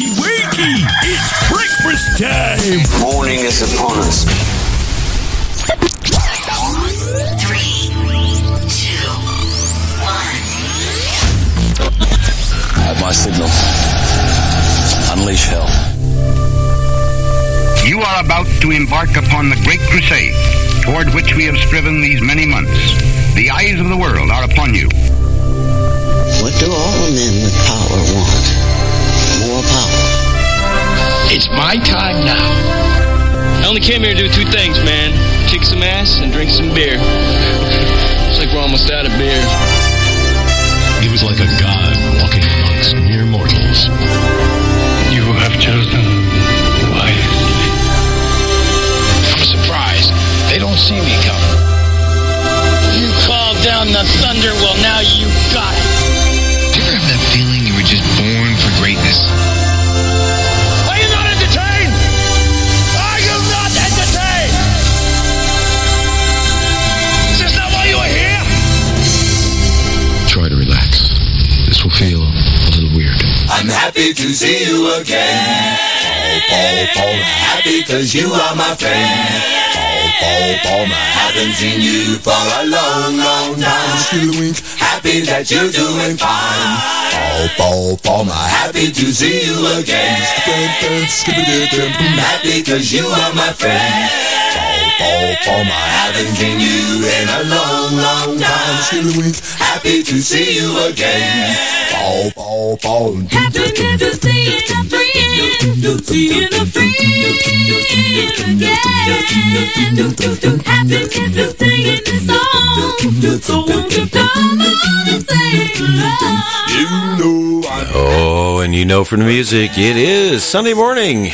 Wakey, wakey! It's breakfast time! Morning is upon us. Three, two, one. I have my signal. Unleash hell. You are about to embark upon the great crusade toward which we have striven these many months. The eyes of the world are upon you. What do all men with power want? More power. It's my time now. I only came here to do two things, man. Kick some ass and drink some beer. Looks like we're almost out of beer. He was like a god walking amongst mere mortals. You have chosen wisely. I'm surprised. They don't see me coming. You called down the thunder, well now you got it. Do you ever have that feeling you were just born for greatness? I'm happy to see you again. Happy cause you are my friend. Haven't seen you for a long, long time. Happy that you're doing fine. Paul, I'm happy to see you again. Happy cause you are my friend. Paul, Paul, Paul, I haven't seen you in a long, long time. Still wink, happy to see you again. Paul, Paul, Paul. Happiness is seeing a friend, seeing a friend again. Happiness is singing the song, so won't you come on and sing along? You know I Oh, and you know from the music, it is Sunday morning.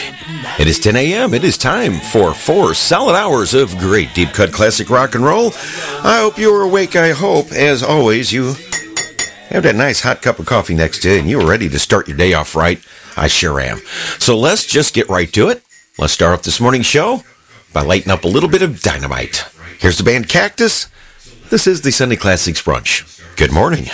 It is 10 a.m. It is time for four solid hours of great deep cut classic rock and roll. I hope you are awake. I hope, as always, you have that nice hot cup of coffee next to you and you're ready to start your day off right. I sure am. So let's just get right to it. Let's start off this morning's show by lighting up a little bit of dynamite. Here's the band Cactus. This is the Sunday Classics Brunch. Good morning.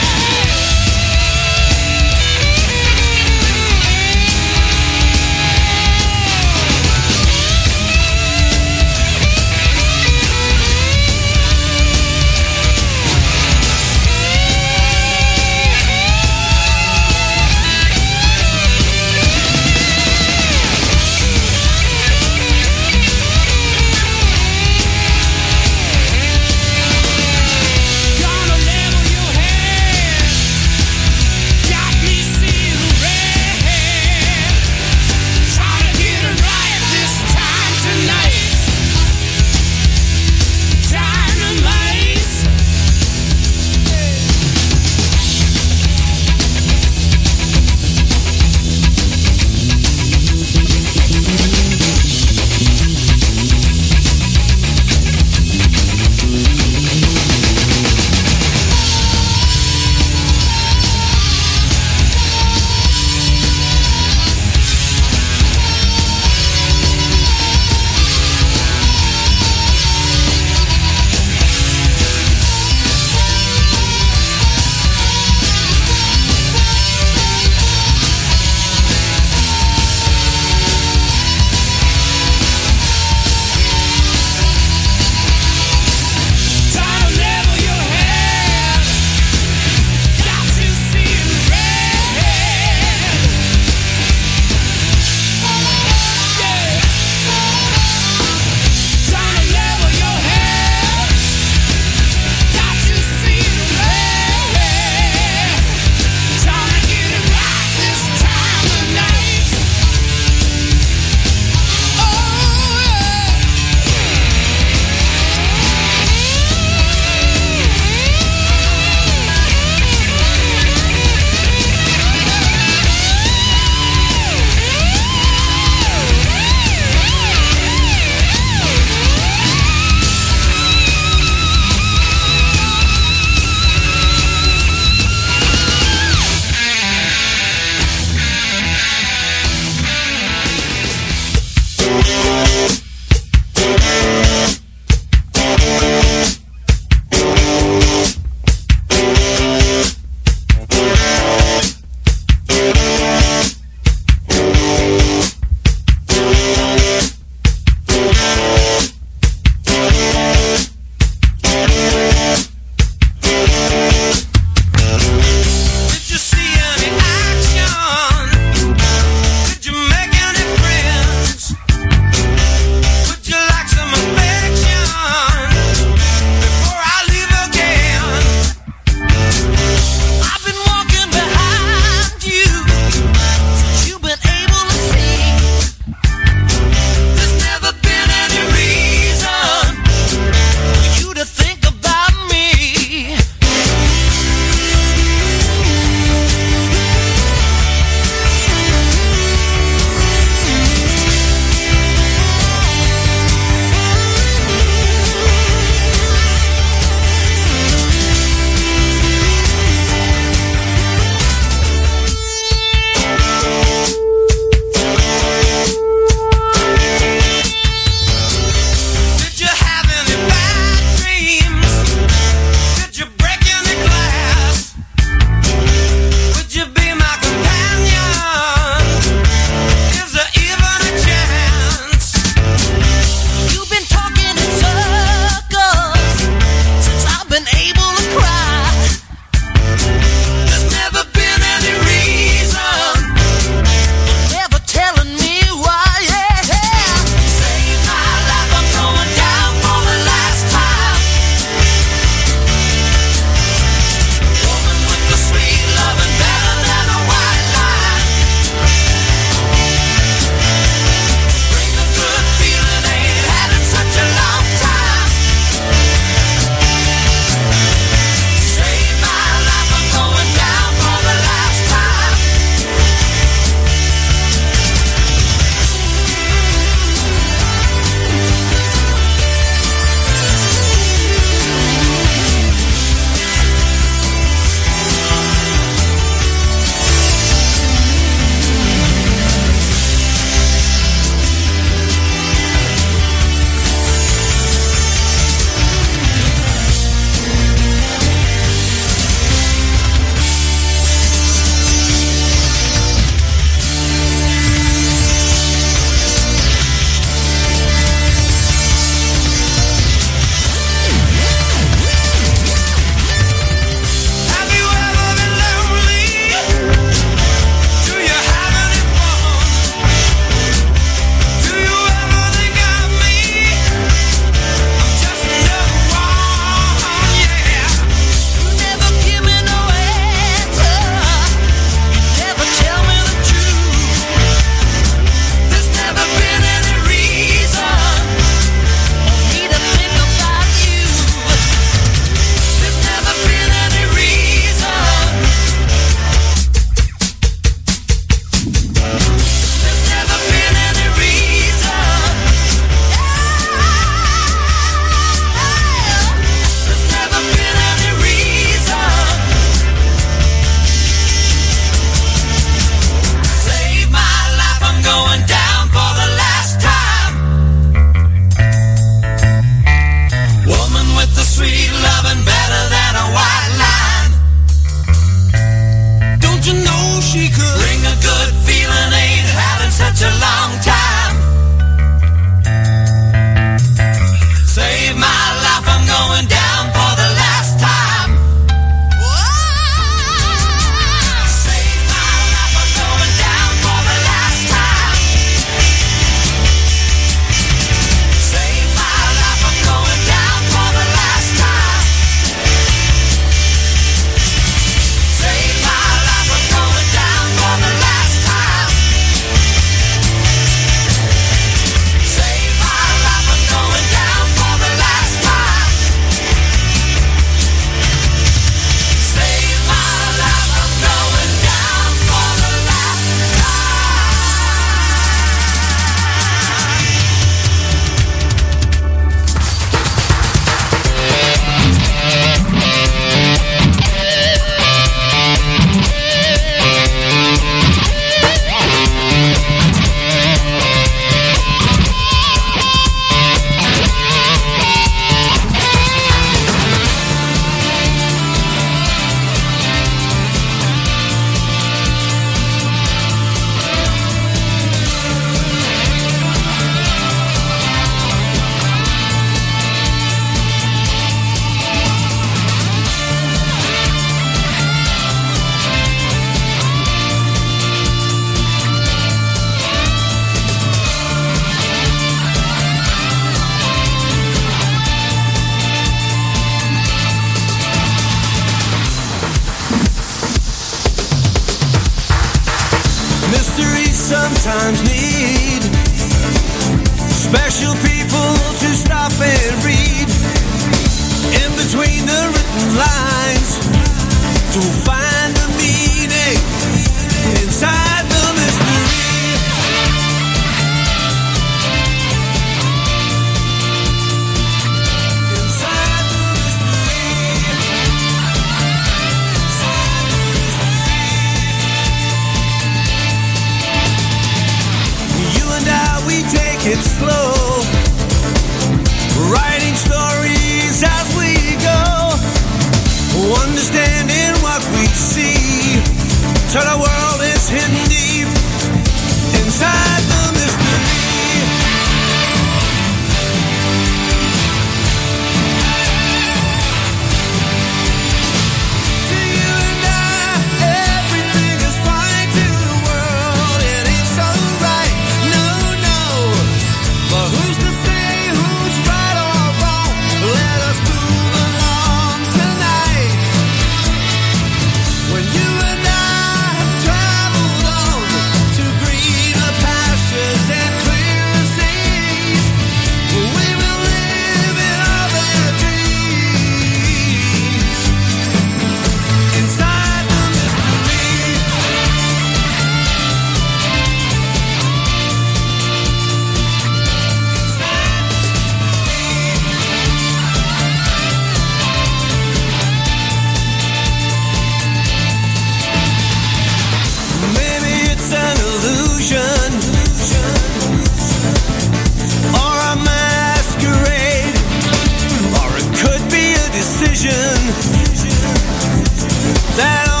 that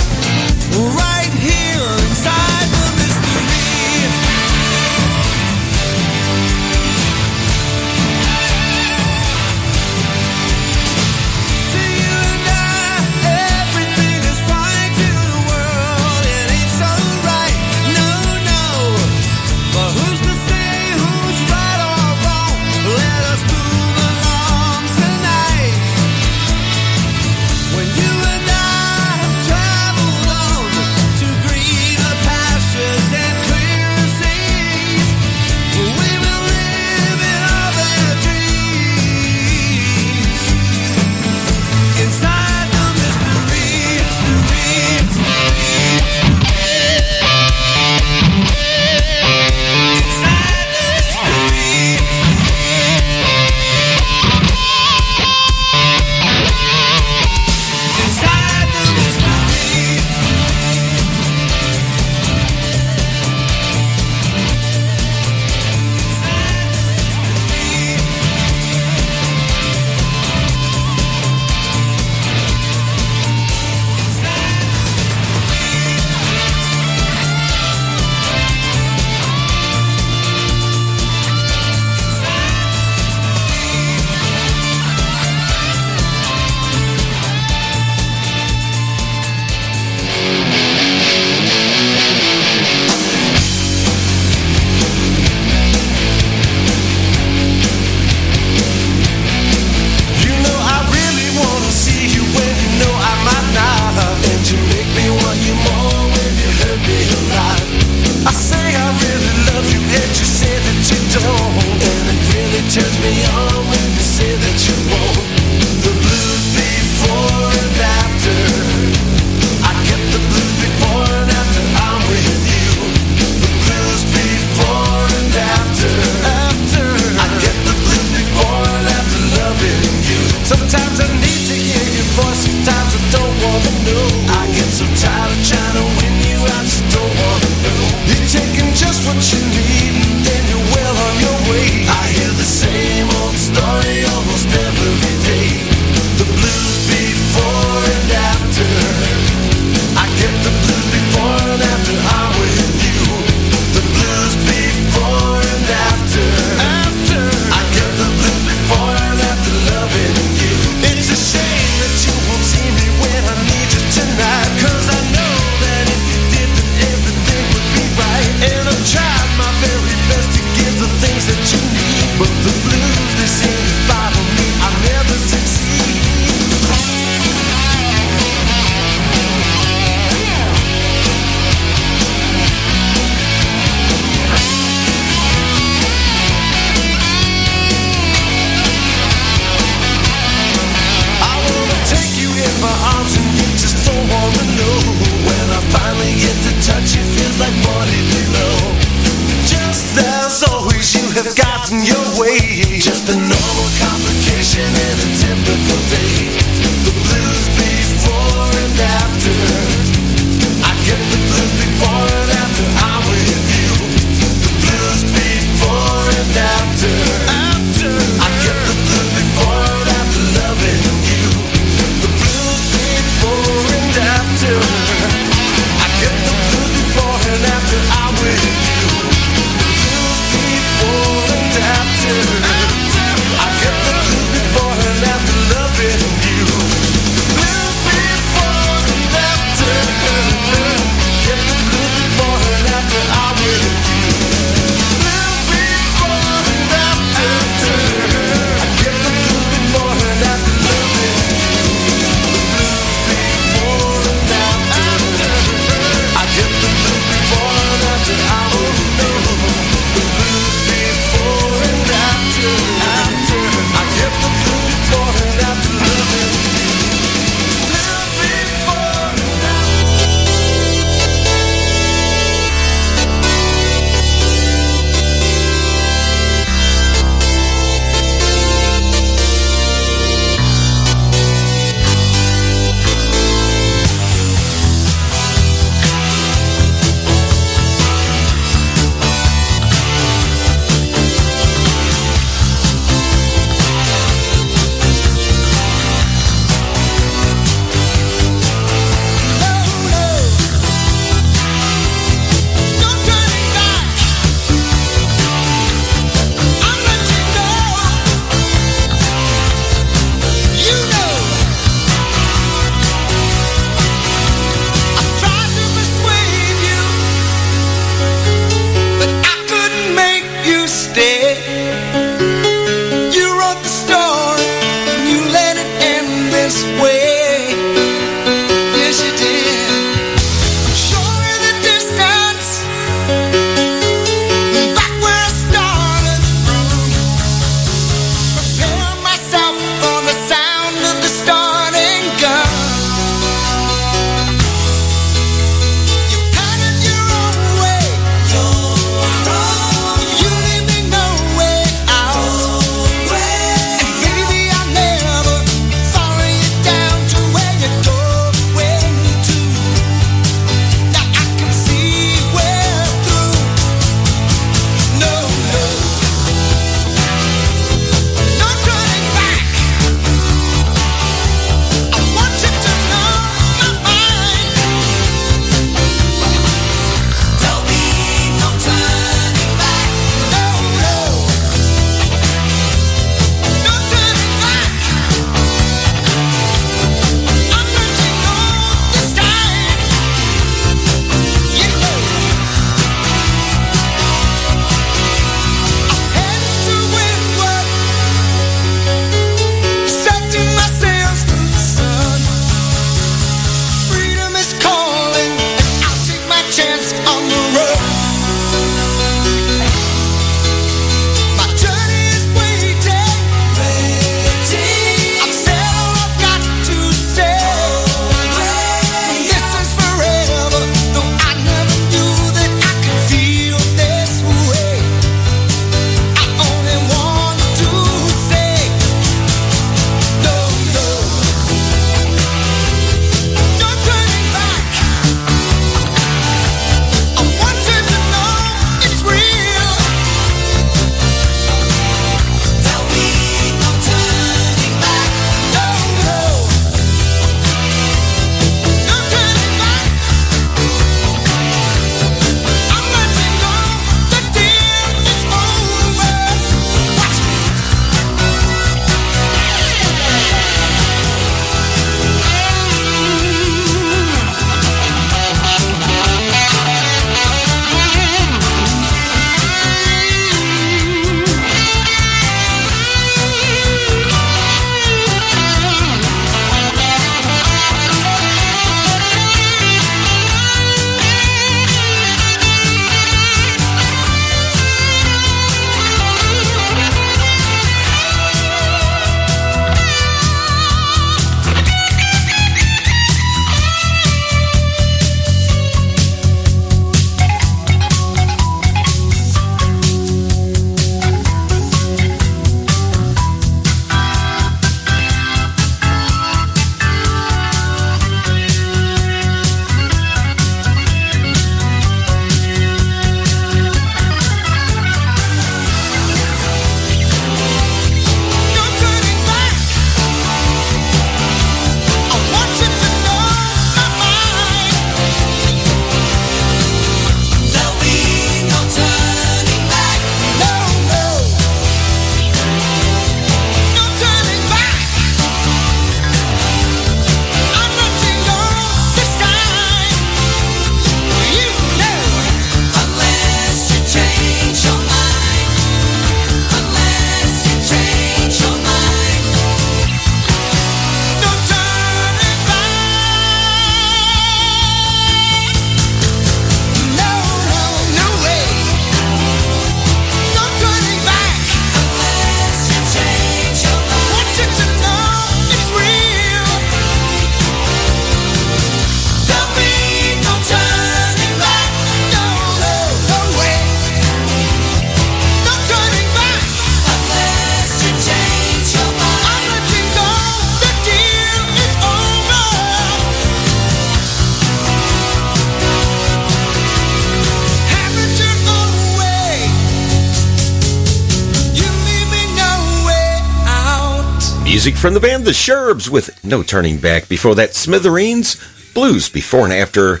Music from the band The Sherbs with No Turning Back. Before that, Smithereens, Blues before and after.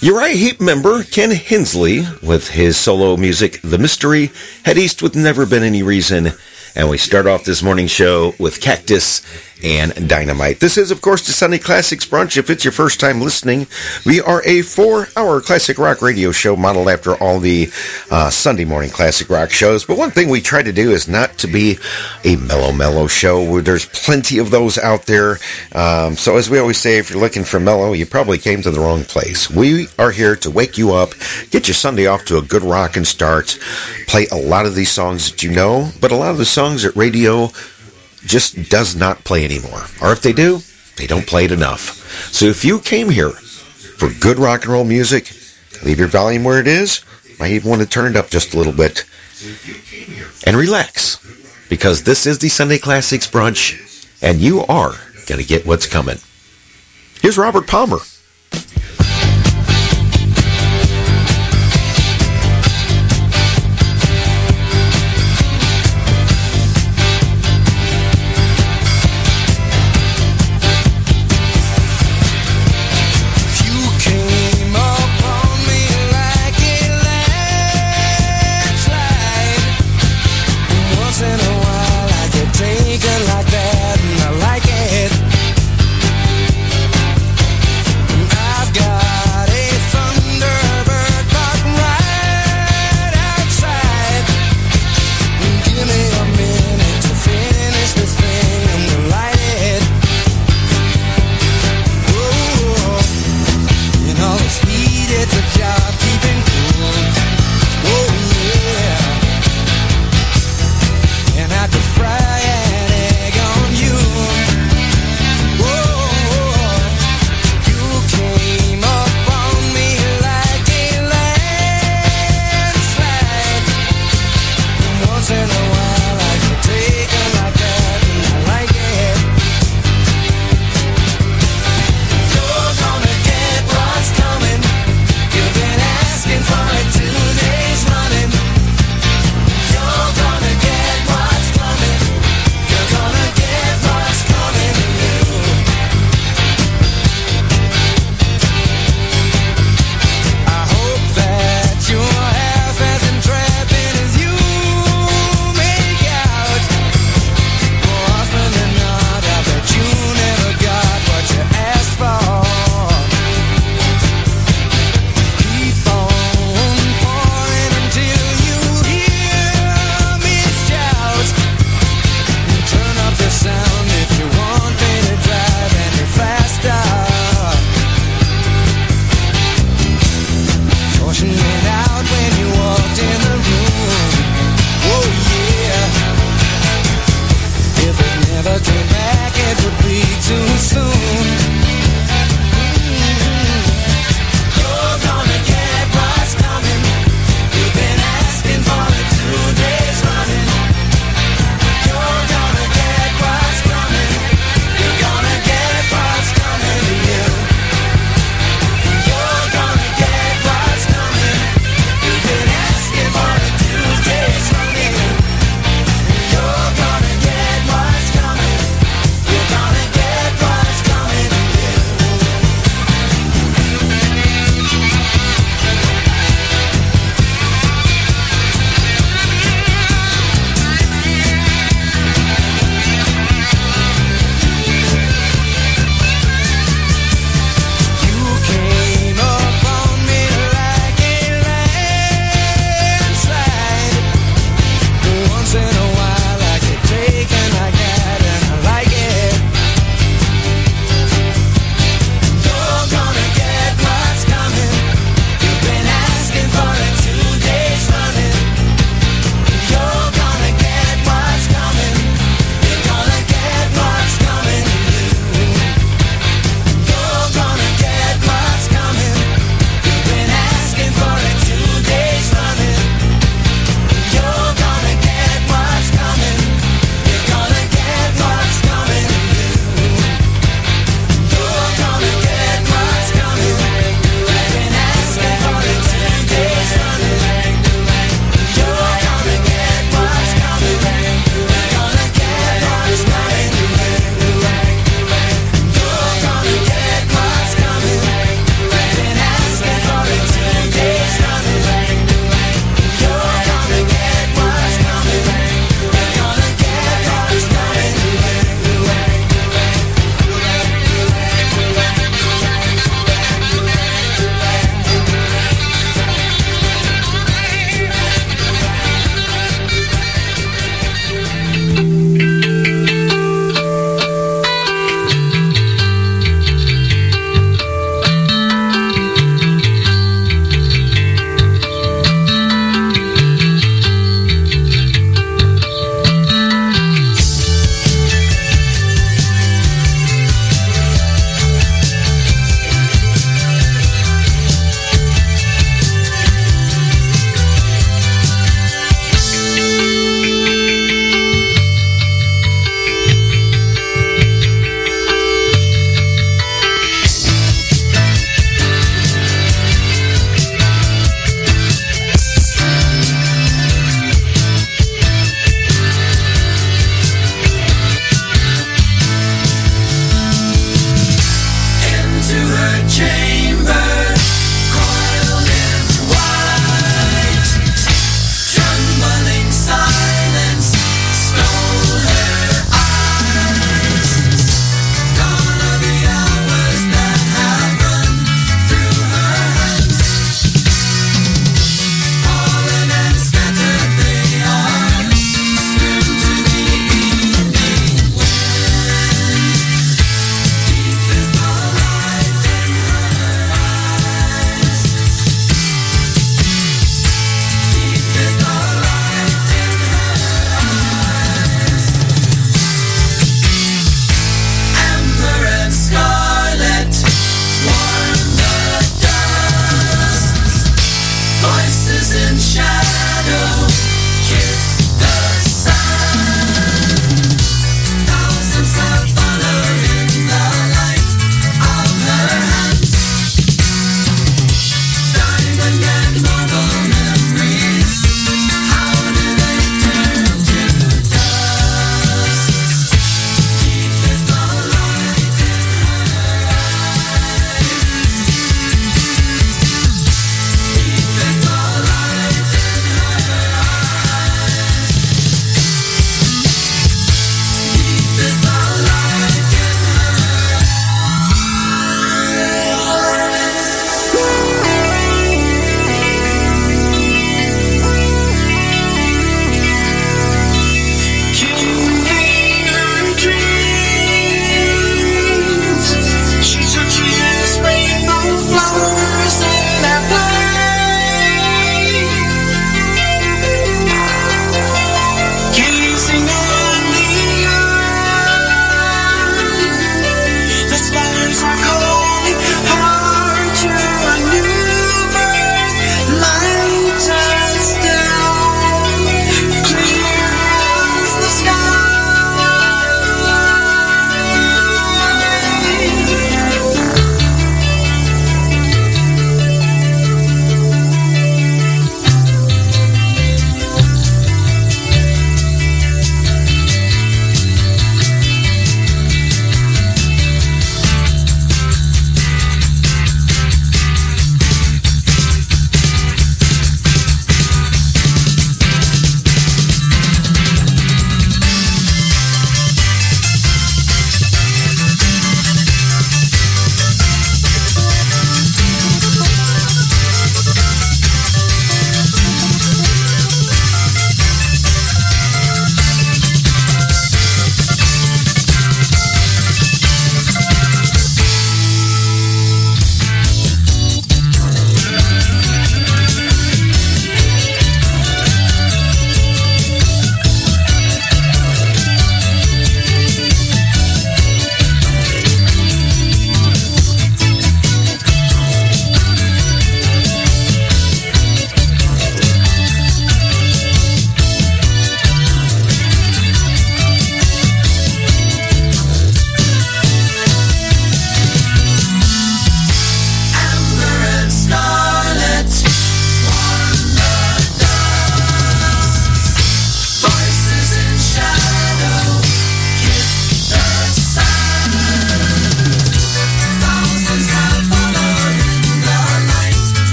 Uriah Heep member Ken Hensley with his solo music, The Mystery, Head East with Never Been Any Reason. And we start off this morning show with Cactus and Dynamite. This is, of course, the Sunday Classics Brunch. If it's your first time listening, we are a four hour classic rock radio show modeled after all the uh, Sunday morning classic rock shows. But one thing we try to do is not to be a mellow, mellow show. There's plenty of those out there. Um, so, as we always say, if you're looking for mellow, you probably came to the wrong place. We are here to wake you up, get your Sunday off to a good rockin' start, play a lot of these songs that you know, but a lot of the songs that radio just does not play anymore. Or if they do, they don't play it enough. So if you came here for good rock and roll music, leave your volume where it is. Might even want to turn it up just a little bit. And relax. Because this is the Sunday Classics brunch, and you are going to get what's coming. Here's Robert Palmer.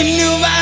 In New Valley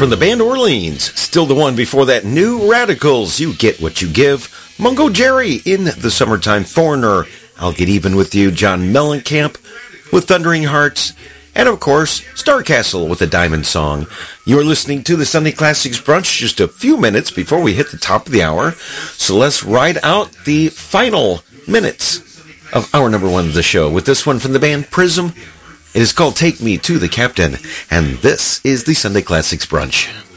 from the band Orleans. Still the one before that. New Radicals. You get what you give. Mungo Jerry in the summertime foreigner. I'll get even with you. John Mellencamp with Thundering Hearts. And of course, Starcastle with a Diamond Song. You're listening to the Sunday Classics Brunch just a few minutes before we hit the top of the hour. So let's ride out the final minutes of hour number one of the show with this one from the band Prism. It is called Take Me to the Captain, and this is the Sunday Classics Brunch.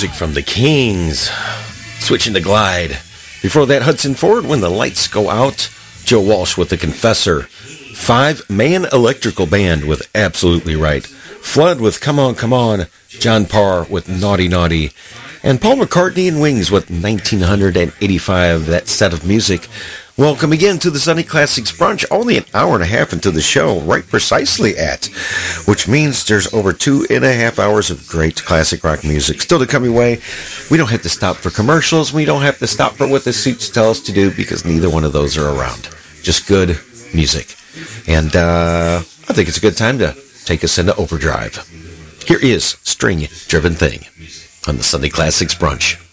Music from the Kings. Switching to Glide. Before that, Hudson Ford, When the Lights Go Out. Joe Walsh with The Confessor. Five Man Electrical Band with Absolutely Right. Flood with Come On, Come On. John Parr with Naughty Naughty. And Paul McCartney and Wings with 1985. That set of music. Welcome again to the Sunday Classics Brunch. Only an hour and a half into the show, right precisely at, which means there's over two and a half hours of great classic rock music still to come your way. We don't have to stop for commercials. We don't have to stop for what the suits tell us to do because neither one of those are around. Just good music. And uh, I think it's a good time to take us into overdrive. Here is String Driven Thing on the Sunday Classics Brunch.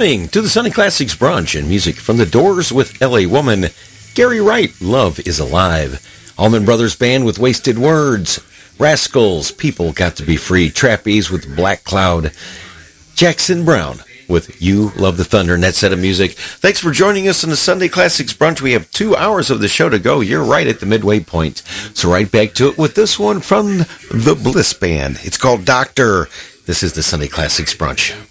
Listening to the Sunday Classics Brunch and music from the Doors with LA Woman. Gary Wright, Love is Alive. Allman Brothers Band with Wasted Words. Rascals, People Got to Be Free. Trapeze with Black Cloud. Jackson Browne with You Love the Thunder and that set of music. Thanks for joining us on the Sunday Classics Brunch. We have two hours of the show to go. You're right at the midway point. So right back to it with this one from the Bliss Band. It's called Doctor. This is the Sunday Classics Brunch.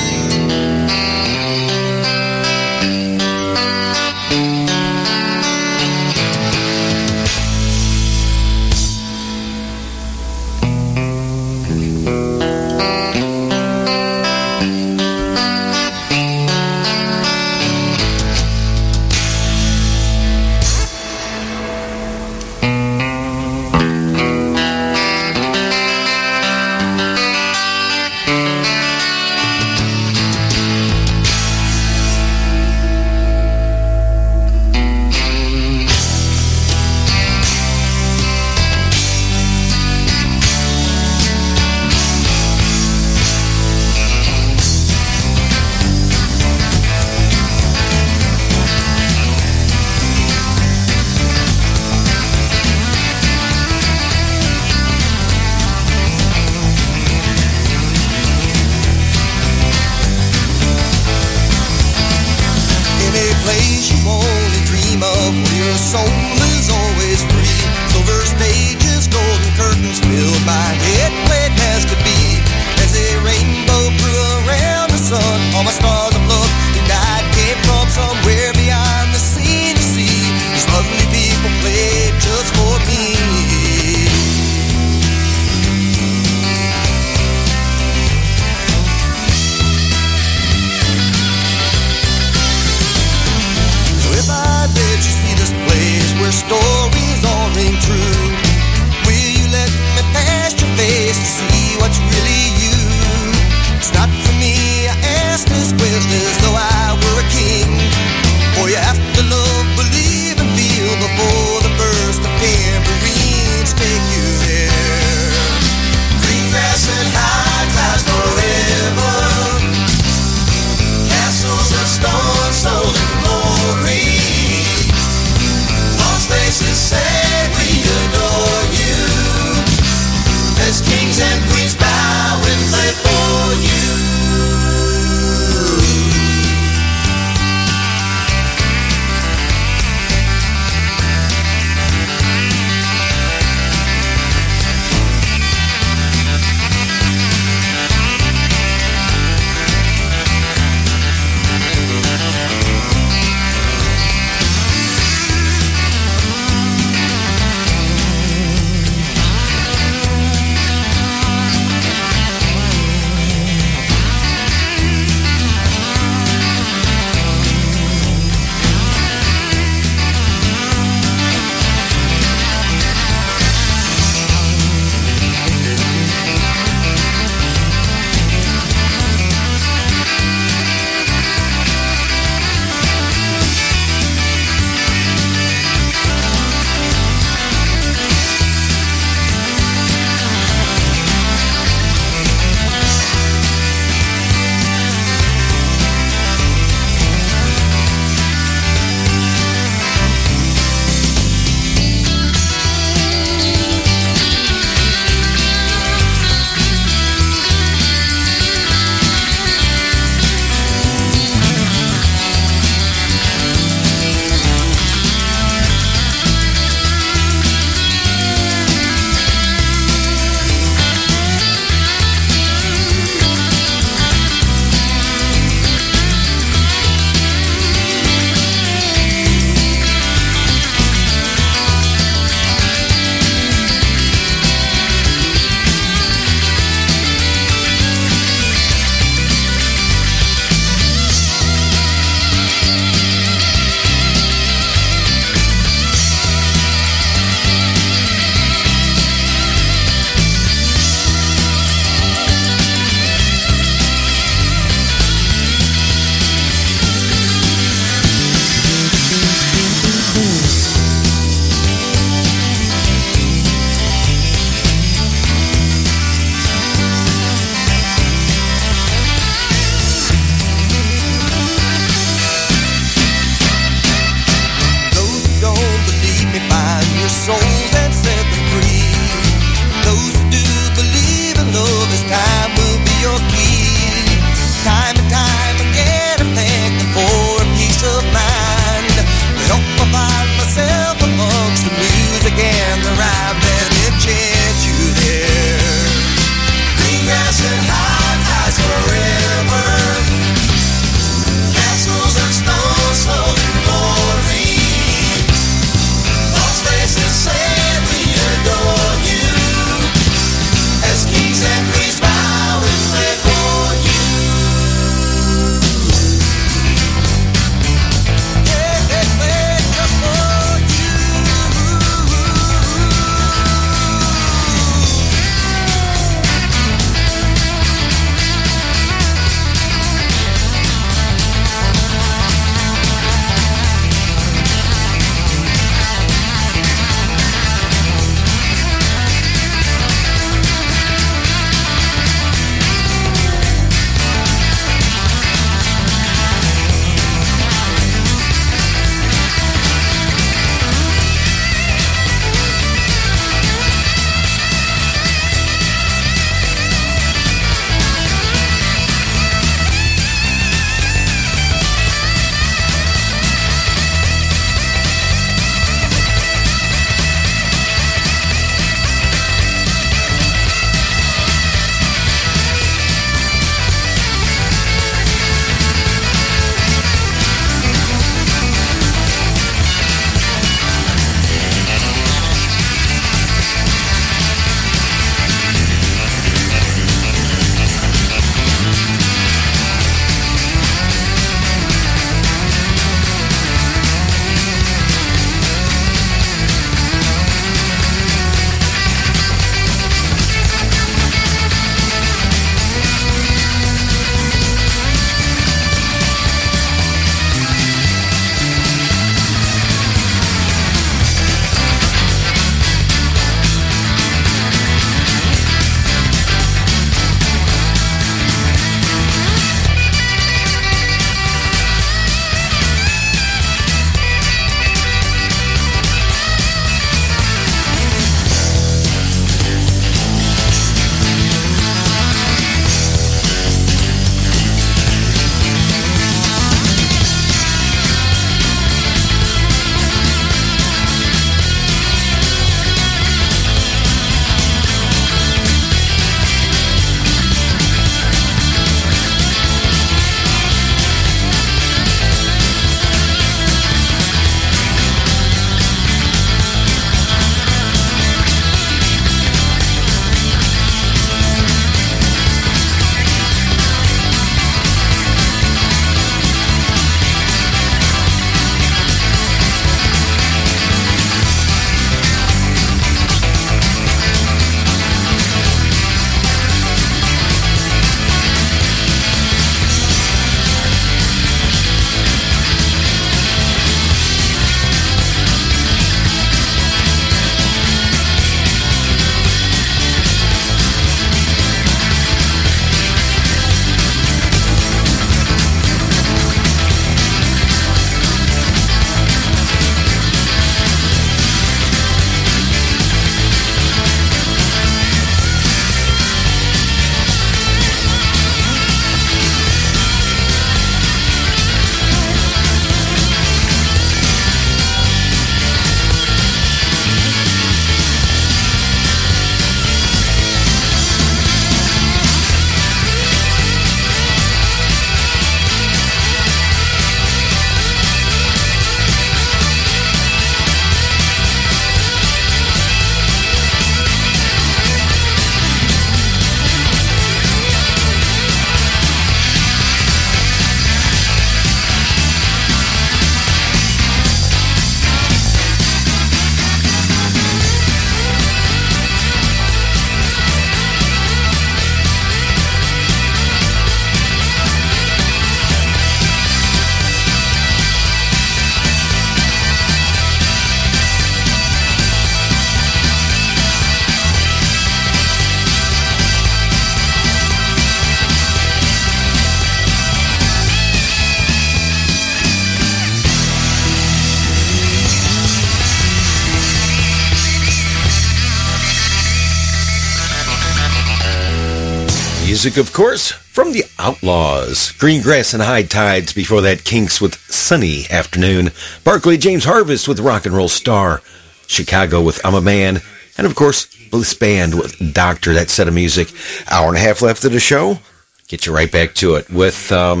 Music, of course, from the Outlaws. Green Grass and High Tides before that, Kinks with Sunny Afternoon. Barclay James Harvest with Rock and Roll Star. Chicago with I'm a Man. And of course, Bliss Band with Doctor. That set of music. Hour and a half left of the show. Get you right back to it with, um,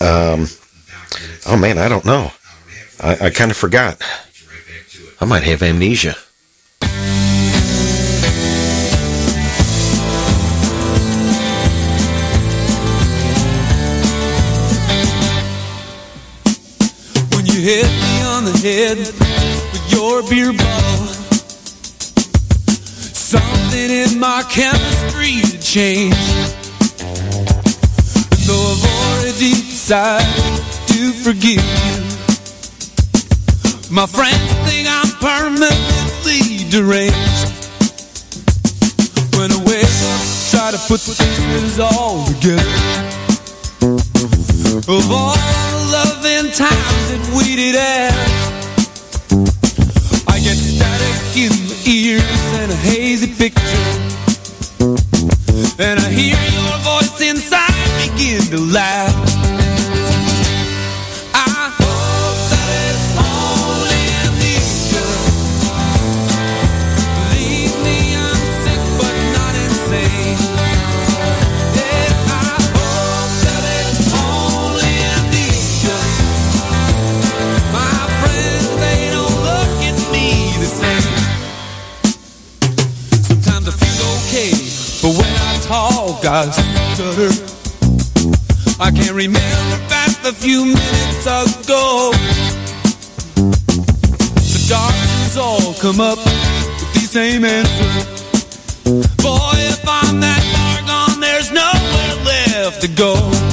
um, oh man, I don't know. I, I kind of forgot. I might have amnesia. Hit me on the head with your beer bottle, something in my chemistry had changed. And though I've already decided to forgive you, my friends think I'm permanently deranged. When I wake up, try to put the pieces all together. Of all loving times that we did have. I get static in my ears and a hazy picture. And I hear your voice inside begin to laugh I stutter I can't remember back a few minutes ago. The doctors all come up with the same answer. Boy, if I'm that far gone, there's nowhere left to go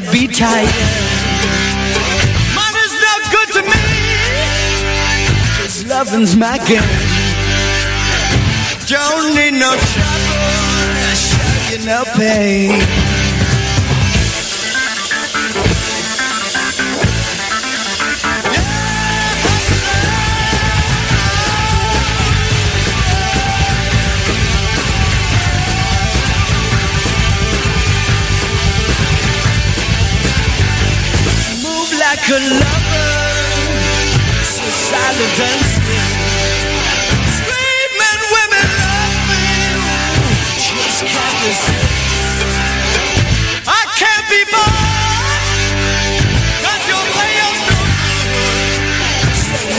but be tight. Money's not good to me. Cause loving's my game. Don't need no trouble. I Show you no pain. good lovers, so silent and still. Screaming women love me, just can't resist. I can't be bought, your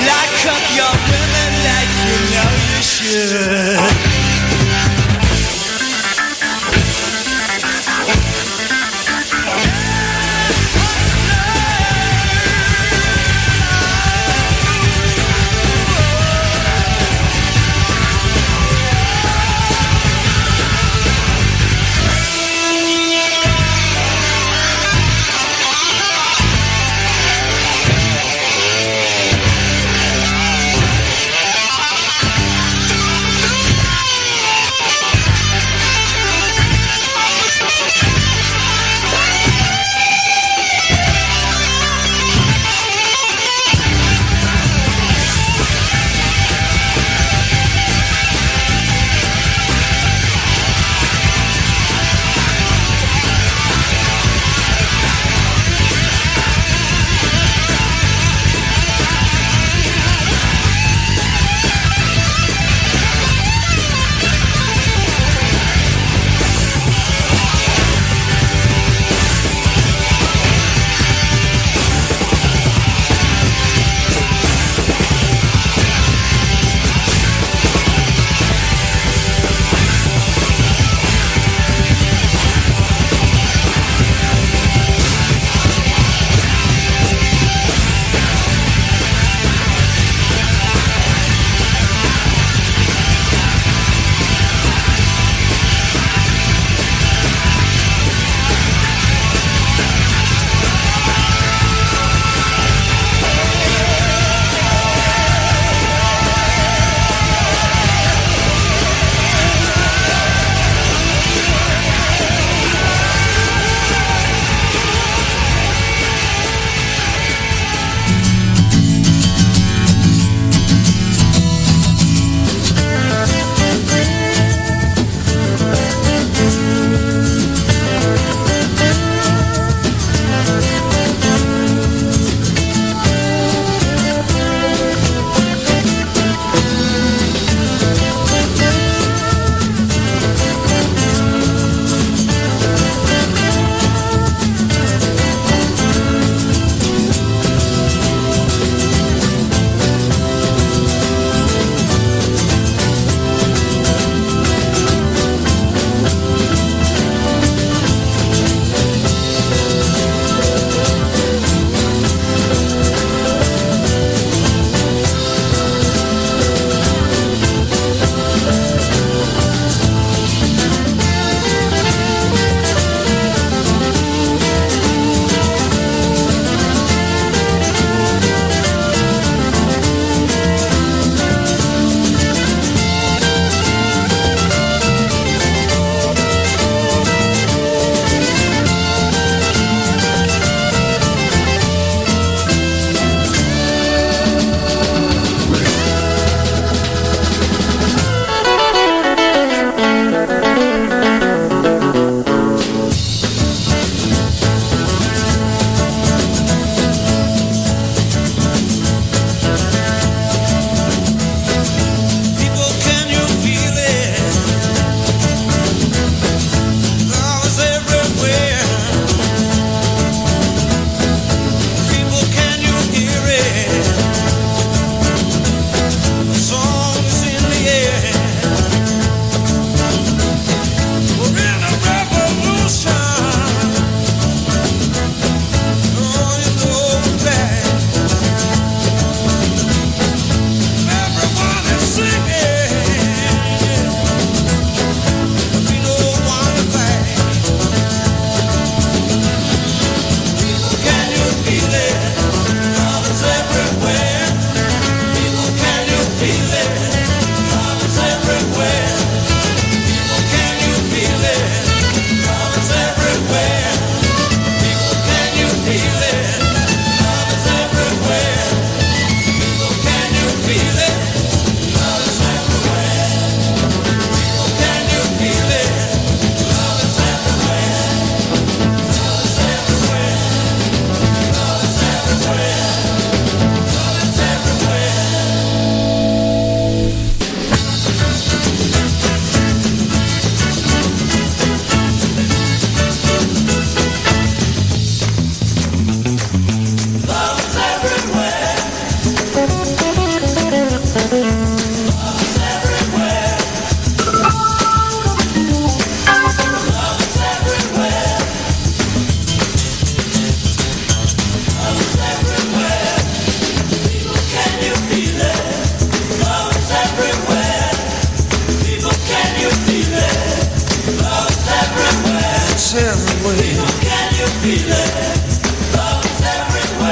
lock up your women like you know you should.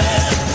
yeah.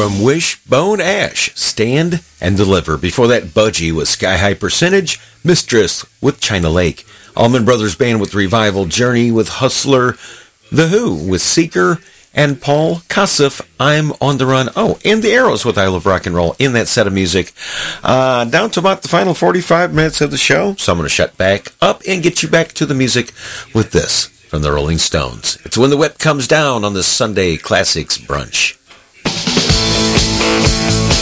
From Wishbone Ash, Stand and Deliver. Before that, Budgie with Sky High Percentage, Mistress with China Lake, Allman Brothers Band with Revival, Journey with Hustler, The Who with Seeker, and Paul Kossoff, I'm on the Run. Oh, and the Arrows with I Love Rock and Roll in that set of music. Uh, down to about the final 45 minutes of the show, so I'm going to shut back up and get you back to the music with this from the Rolling Stones. It's When the Whip Comes Down on this Sunday Classics brunch. Música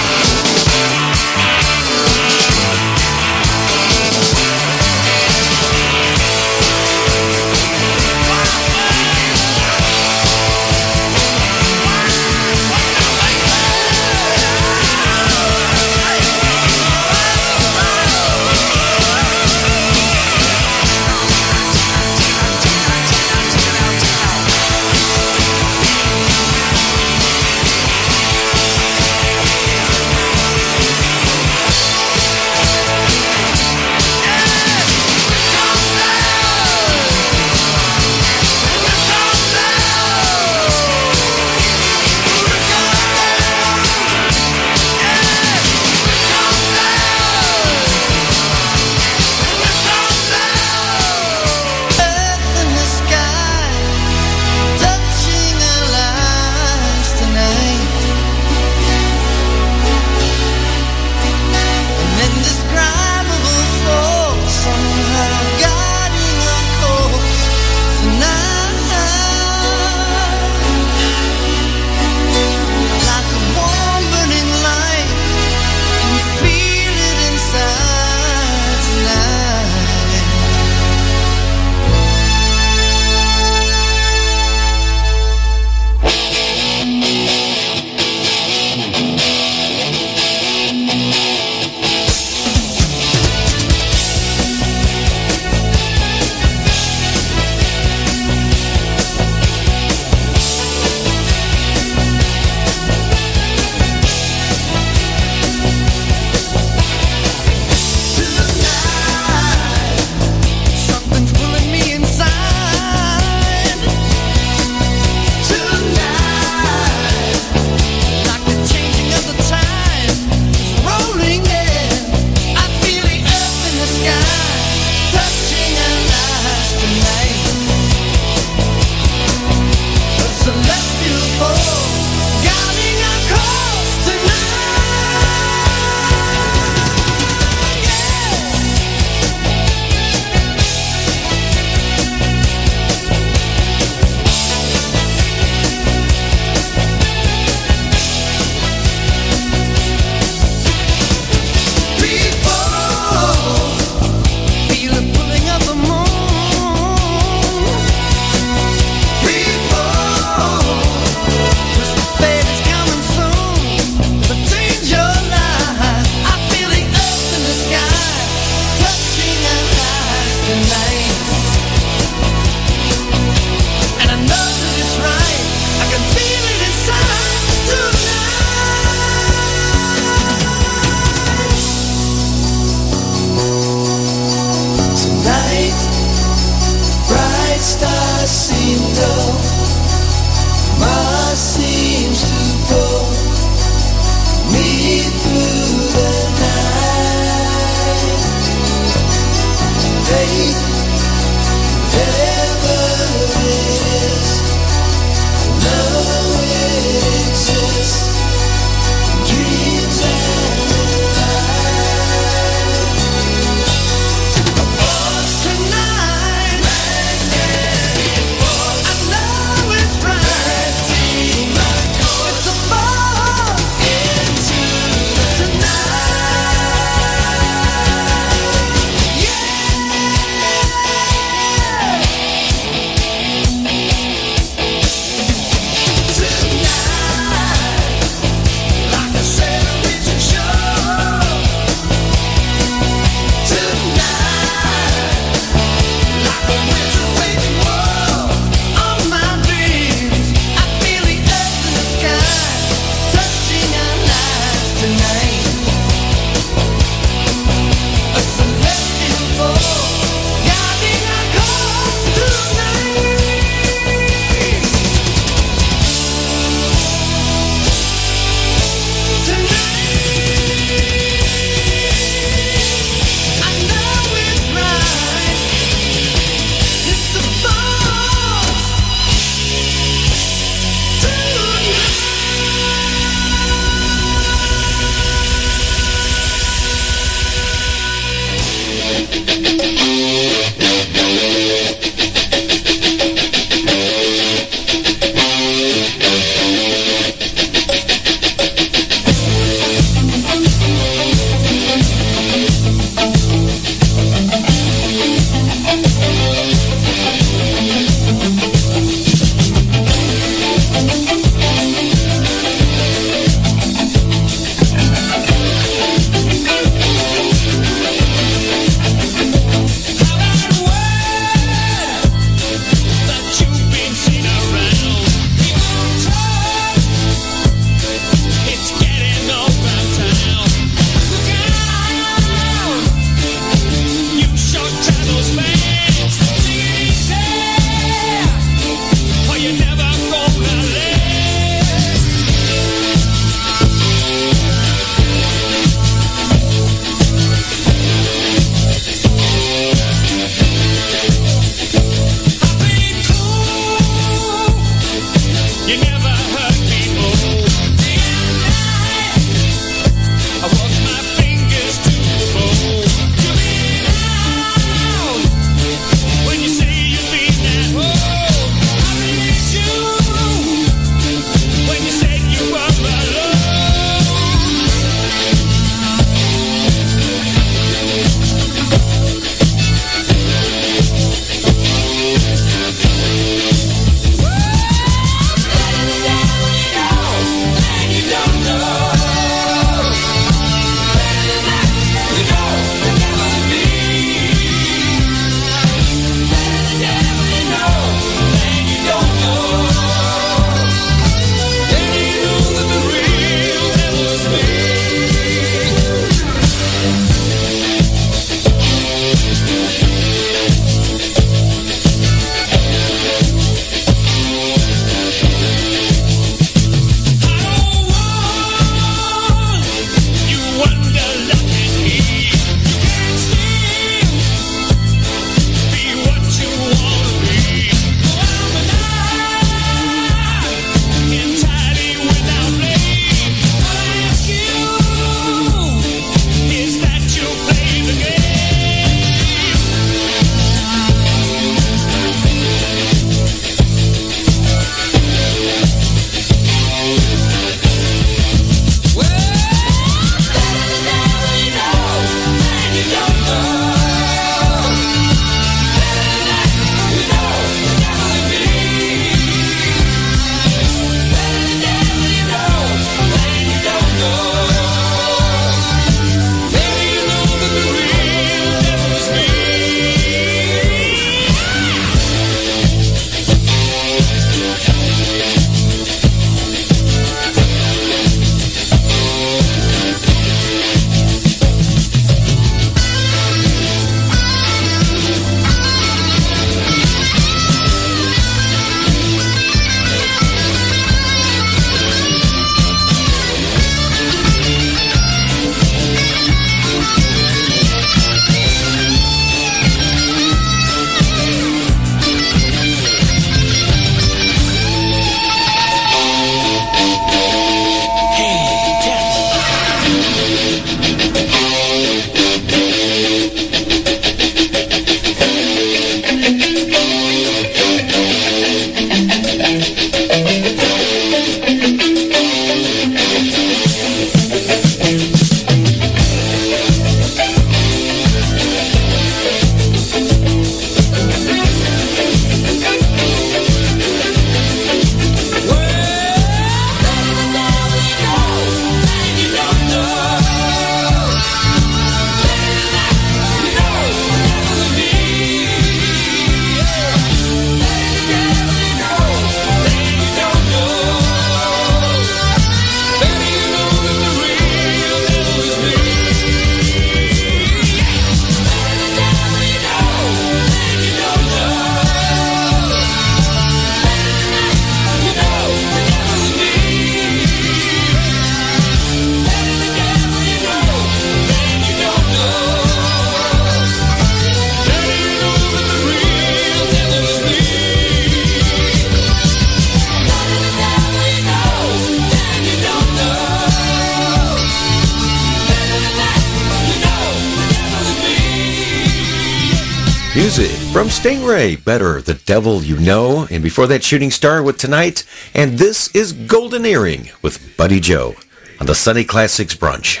Stingray, Better the Devil You Know, and before that, Shooting Star with Tonight, and this is Golden Earring with Buddy Joe on the Sunday Classics Brunch.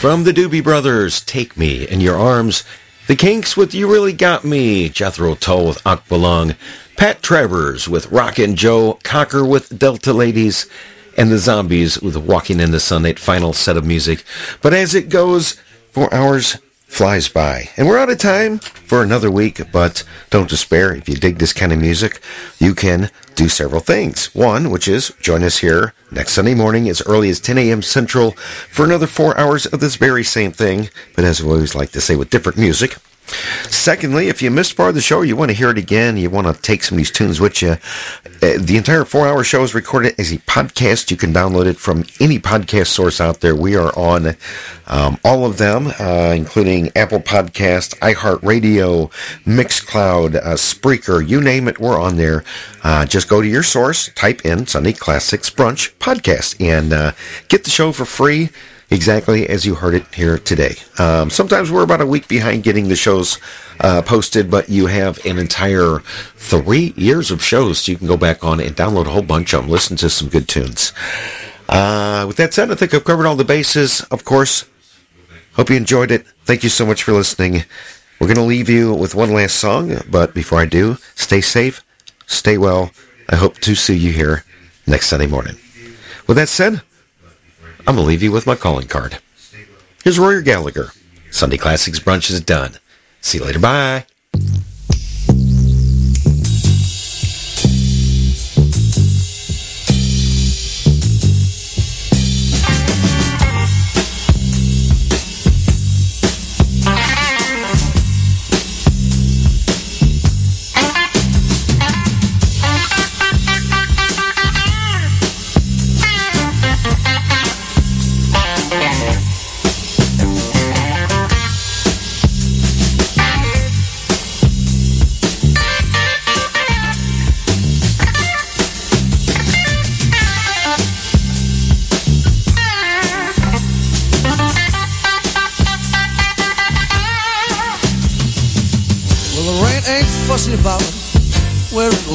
From the Doobie Brothers, Take Me in Your Arms. The Kinks with You Really Got Me, Jethro Tull with Aqualung, Pat Travers with Rockin' Joe, Cocker with Delta Ladies, and the Zombies with Walking in the Sun, that final set of music. But as it goes, four hours flies by. And we're out of time for another week, but don't despair. If you dig this kind of music, you can do several things. One, which is join us here next Sunday morning as early as 10 a.m. Central for another four hours of this very same thing, but as we always like to say, with different music. Secondly, if you missed part of the show, you want to hear it again, you want to take some of these tunes with you, uh, the entire four hour show is recorded as a podcast. You can download it from any podcast source out there. We are on um, all of them, uh, including Apple Podcast, iHeartRadio, Mixcloud, uh, Spreaker, you name it, we're on there. Uh, just go to your source, type in Sunday Classics Brunch Podcast, and uh, get the show for free exactly as you heard it here today. Um, sometimes we're about a week behind getting the shows uh, posted, but you have an entire three years of shows, so you can go back on and download a whole bunch of them, listen to some good tunes. Uh, with that said, I think I've covered all the bases. Of course, hope you enjoyed it. Thank you so much for listening. We're going to leave you with one last song, but before I do, stay safe, stay well. I hope to see you here next Sunday morning. With that said, I'm going to leave you with my calling card. Here's Rory Gallagher. Sunday Classics Brunch is done. See you later. Bye.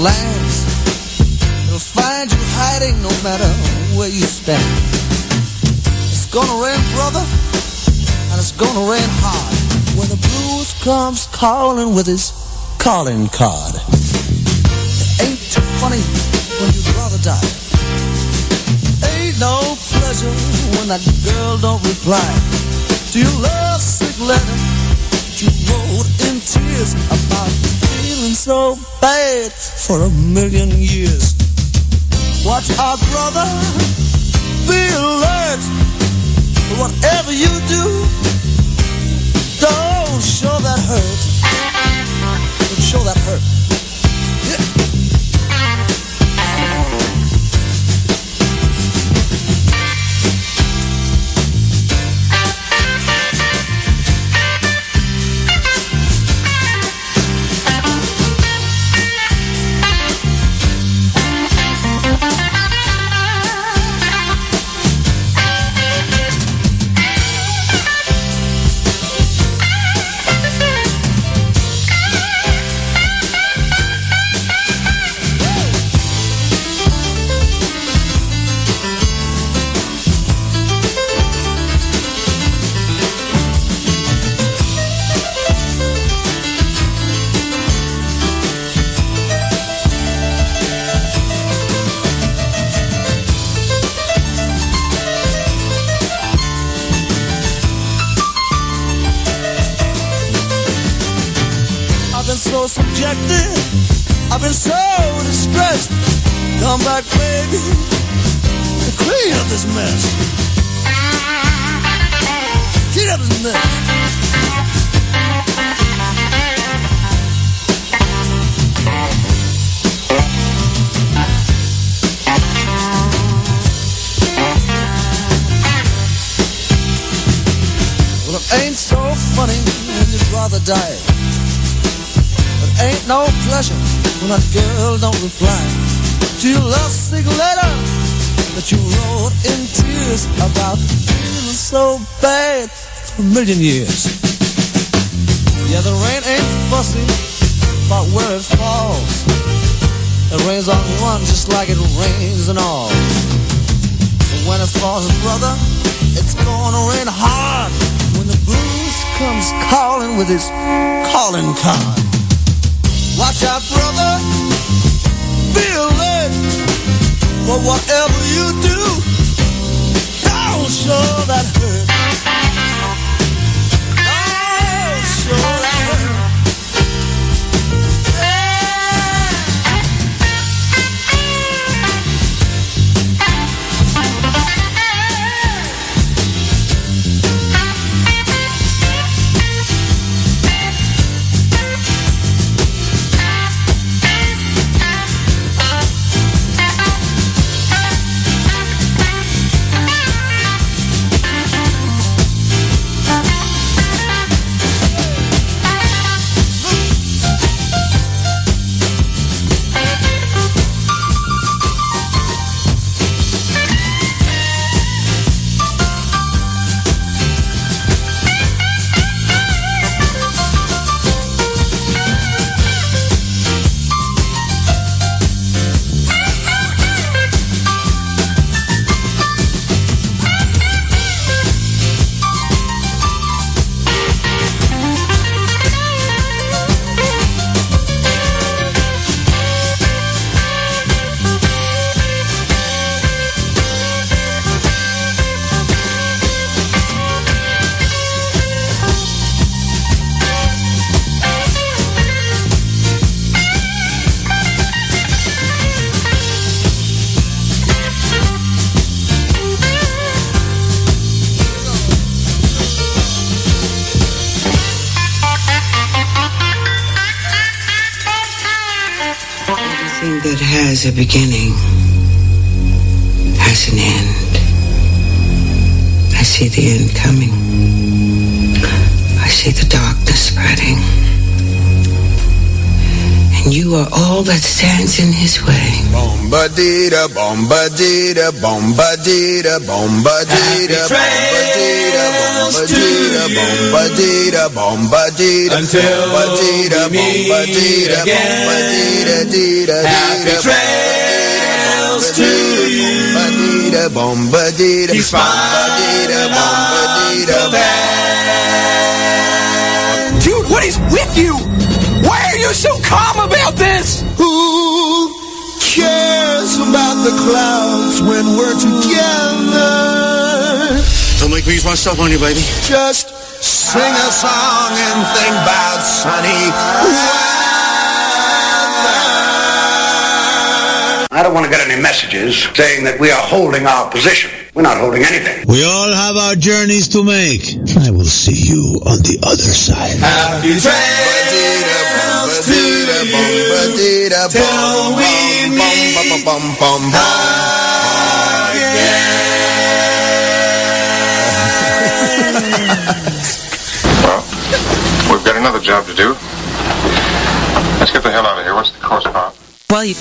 It'll find you hiding no matter where you stand. It's gonna rain, brother, and it's gonna rain hard. When the blues comes calling with his calling card. It ain't too funny when you'd rather die. Ain't no pleasure when that girl don't reply to your love sick letter you wrote in tears about feeling so bad for a million years. Watch out, brother. Be alert. Whatever you do, don't show that hurt. Don't show that hurt. When that girl don't reply to your love sick letter that you wrote in tears about feeling so bad for a million years. Yeah, the rain ain't fussy about where it falls. It rains on one just like it rains on all. But when it falls, brother, it's gonna rain hard when the blues comes calling with his calling card. Watch out, brother. Be alert. But whatever you do, don't show that hurt. A beginning all that stands in his way. Bombadita, bombadita, bombadita, bombadita, bombadita, bombadita, bombadita, bombadita, Until bombadita, we meet bombadita, again. bombadita, dita, Happy dita, trails to you. bombadita, bombadita, Keep bombadita, bombadita, Dude, what is with you? Why are you so calm about clouds when we're together? Don't make me use my stuff on you, baby. Just sing a song and think about sunny I don't want to get any messages saying that we are holding our position. We're not holding anything. We all have our journeys to make. I will see you on the other side. Happy trails to you. Till we meet well, we've got another job to do. Let's get the hell out of here. What's the course, Pop? Well, you.